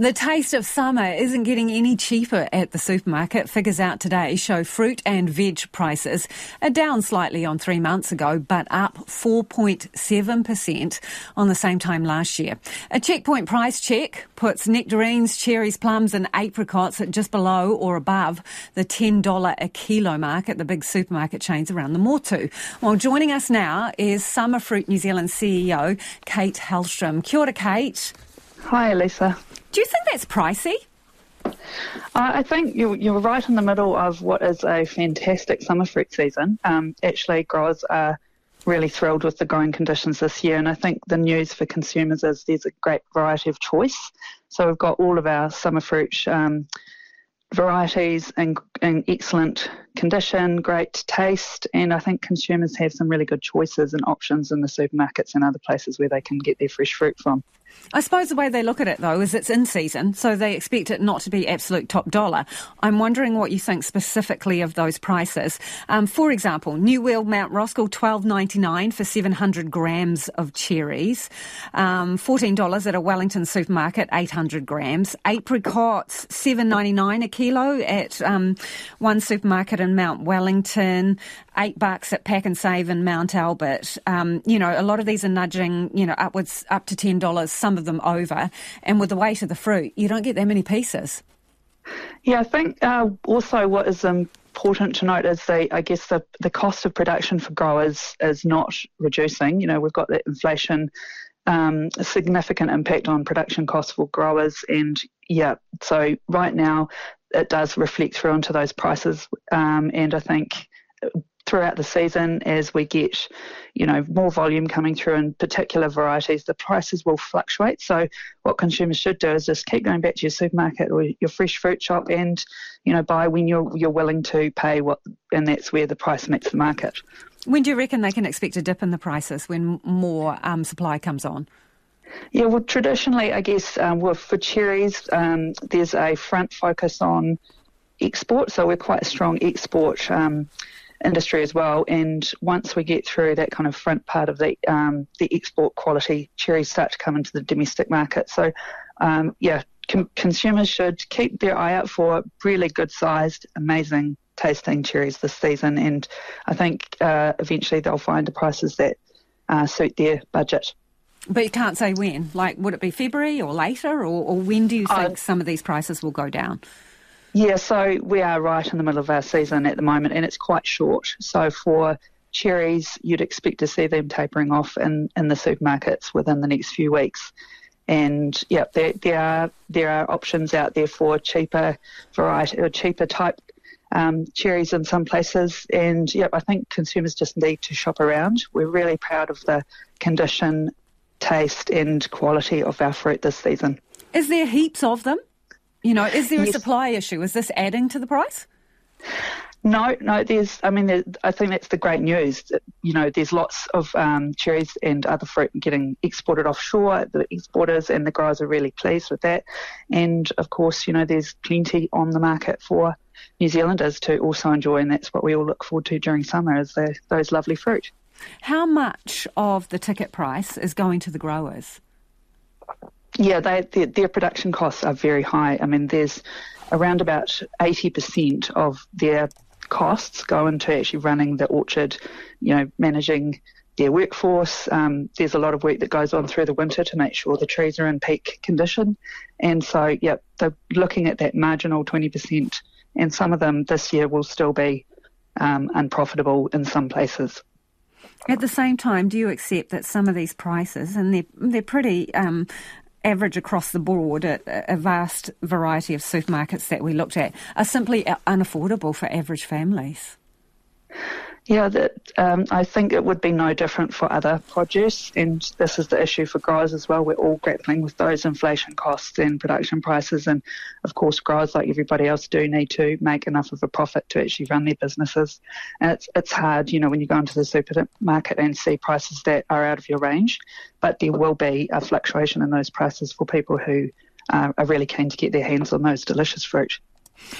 The taste of summer isn't getting any cheaper at the supermarket. Figures out today show fruit and veg prices are down slightly on three months ago, but up 4.7% on the same time last year. A checkpoint price check puts nectarines, cherries, plums, and apricots at just below or above the $10 a kilo mark at the big supermarket chains around the Motu. Well, joining us now is Summerfruit New Zealand CEO Kate Hellstrom. Kia ora, Kate. Hi, Lisa. Do you think that's pricey? Uh, I think you're, you're, right in the middle of what is a fantastic summer fruit season. Um, actually, growers are really thrilled with the growing conditions this year, and I think the news for consumers is there's a great variety of choice. So we've got all of our summer fruit um, varieties in, in excellent condition, great taste, and I think consumers have some really good choices and options in the supermarkets and other places where they can get their fresh fruit from. I suppose the way they look at it, though, is it's in season, so they expect it not to be absolute top dollar. I'm wondering what you think specifically of those prices. Um, for example, New World Mount Roskill, twelve ninety nine for 700 grams of cherries, um, $14 at a Wellington supermarket, 800 grams. Apricots, seven ninety nine a kilo at um, one supermarket in Mount Wellington, eight bucks at Pak'nSave in Mount Albert. Um, you know, a lot of these are nudging, you know, upwards up to $10 some of them over. And with the weight of the fruit, you don't get that many pieces. Yeah, I think uh, also what is important to note is the, I guess the, the cost of production for growers is not reducing. You know, we've got that inflation, um, significant impact on production costs for growers. And yeah, so right now it does reflect through onto those prices. Um, and I think throughout the season as we get, you know, more volume coming through in particular varieties, the prices will fluctuate. So what consumers should do is just keep going back to your supermarket or your fresh fruit shop and, you know, buy when you're you're willing to pay what and that's where the price meets the market. When do you reckon they can expect a dip in the prices when more um, supply comes on? Yeah, well, traditionally, I guess um, well, for cherries, um, there's a front focus on export, so we're quite a strong export um, industry as well. And once we get through that kind of front part of the um, the export quality, cherries start to come into the domestic market. So, um, yeah, com- consumers should keep their eye out for really good sized, amazing tasting cherries this season. And I think uh, eventually they'll find the prices that uh, suit their budget. But you can't say when. Like, would it be February or later, or, or when do you think uh, some of these prices will go down? Yeah, so we are right in the middle of our season at the moment, and it's quite short. So for cherries, you'd expect to see them tapering off in, in the supermarkets within the next few weeks. And yeah, there, there are there are options out there for cheaper variety or cheaper type um, cherries in some places. And yeah, I think consumers just need to shop around. We're really proud of the condition, taste, and quality of our fruit this season. Is there heaps of them? You know, is there a yes. supply issue? Is this adding to the price? No, no. There's, I mean, I think that's the great news. You know, there's lots of um, cherries and other fruit getting exported offshore. The exporters and the growers are really pleased with that. And of course, you know, there's plenty on the market for New Zealanders to also enjoy, and that's what we all look forward to during summer is the, those lovely fruit. How much of the ticket price is going to the growers? Yeah, they, their, their production costs are very high. I mean, there's around about 80% of their costs go into actually running the orchard, you know, managing their workforce. Um, there's a lot of work that goes on through the winter to make sure the trees are in peak condition. And so, yeah, they're looking at that marginal 20%, and some of them this year will still be um, unprofitable in some places. At the same time, do you accept that some of these prices, and they're, they're pretty um, average across the board at a vast variety of supermarkets that we looked at are simply unaffordable for average families. Yeah, that um, I think it would be no different for other produce, and this is the issue for growers as well. We're all grappling with those inflation costs and production prices, and of course, growers like everybody else do need to make enough of a profit to actually run their businesses. And it's it's hard, you know, when you go into the supermarket and see prices that are out of your range, but there will be a fluctuation in those prices for people who uh, are really keen to get their hands on those delicious fruit.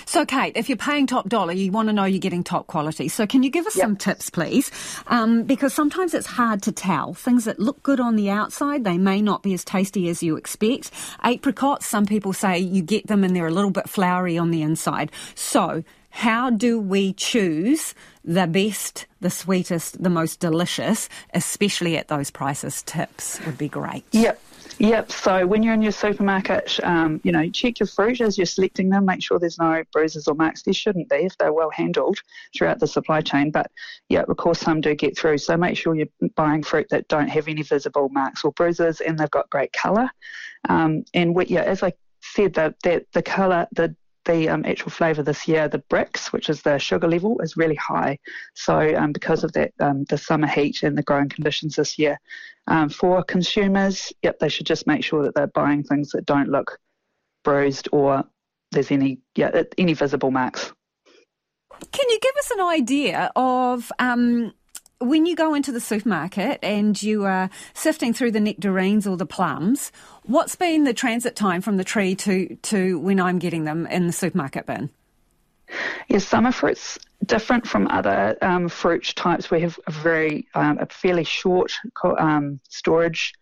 So, Kate, if you're paying top dollar, you want to know you're getting top quality. So, can you give us yep. some tips, please? Um, because sometimes it's hard to tell. Things that look good on the outside, they may not be as tasty as you expect. Apricots, some people say you get them and they're a little bit floury on the inside. So, how do we choose the best, the sweetest, the most delicious, especially at those prices? Tips would be great. Yep. Yep. So when you're in your supermarket, um, you know, check your fruit as you're selecting them. Make sure there's no bruises or marks. There shouldn't be if they're well handled throughout the supply chain. But yeah, of course, some do get through. So make sure you're buying fruit that don't have any visible marks or bruises, and they've got great colour. Um, and we, yeah, as I said, that the, the colour, the the um, actual flavour this year, the Brix, which is the sugar level, is really high. So um, because of that, um, the summer heat and the growing conditions this year, um, for consumers, yep, they should just make sure that they're buying things that don't look bruised or there's any yeah any visible marks. Can you give us an idea of um, when you go into the supermarket and you are sifting through the nectarines or the plums, what's been the transit time from the tree to, to when I'm getting them in the supermarket bin? Yes, summer fruits different from other um, fruit types. We have a very um, a fairly short um, storage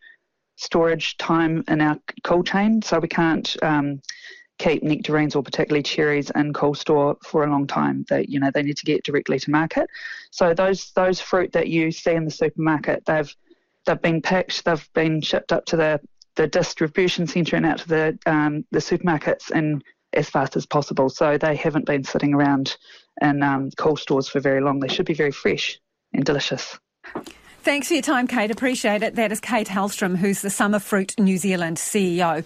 storage time in our cold chain, so we can't um, keep nectarines or particularly cherries in cold store for a long time. They, you know, they need to get directly to market. So those those fruit that you see in the supermarket, they've they've been picked, they've been shipped up to the the distribution centre and out to the um, the supermarkets and as fast as possible. So they haven't been sitting around in um, cold stores for very long. They should be very fresh and delicious. Thanks for your time, Kate. Appreciate it. That is Kate Hellstrom, who's the Summerfruit New Zealand CEO.